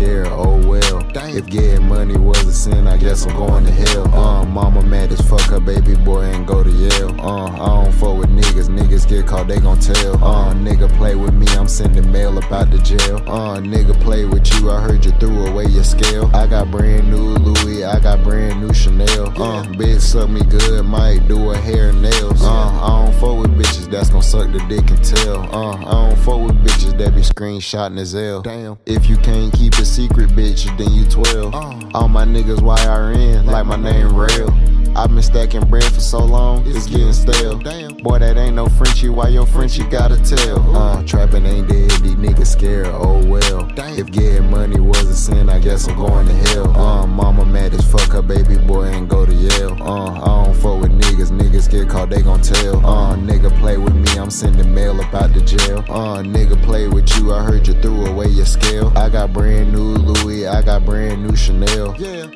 scared, oh well. Damn. If getting money was a sin, I guess I'm going to hell. Uh, mama mad as fuck, her baby boy ain't go to Yale. Uh, I don't fuck with niggas, niggas get caught, they gon' tell. Uh, nigga play with me, I'm sending mail up out the jail. Uh, nigga play with you, I heard you threw away your scale. I got brand new Louis, I got brand new Chanel. Uh, bitch suck me good, might do a hair and nails. Uh, I don't fuck with bitches that's gon' suck the dick and tell. Uh, I don't fuck with bitches that be screenshotting as L. Damn. If you can't keep a secret, bitch, then you 12. Uh. All my niggas YRN, like my name real. I've been stacking bread for so long, it's getting stale. Damn. Boy, that ain't no Frenchie, why your Frenchie gotta tell? Uh, trapping ain't dead, these niggas scared, oh well. Damn. If getting money was a sin, I guess I'm going to hell. Uh, mama mad as fuck, her baby boy ain't go to Yale. Uh, I fuck with niggas, niggas get caught, they gon' tell. Uh, nigga play with me, I'm sending mail up out the jail. Uh, nigga play with you, I heard you threw away your scale. I got brand new Louis, I got brand new Chanel. Yeah.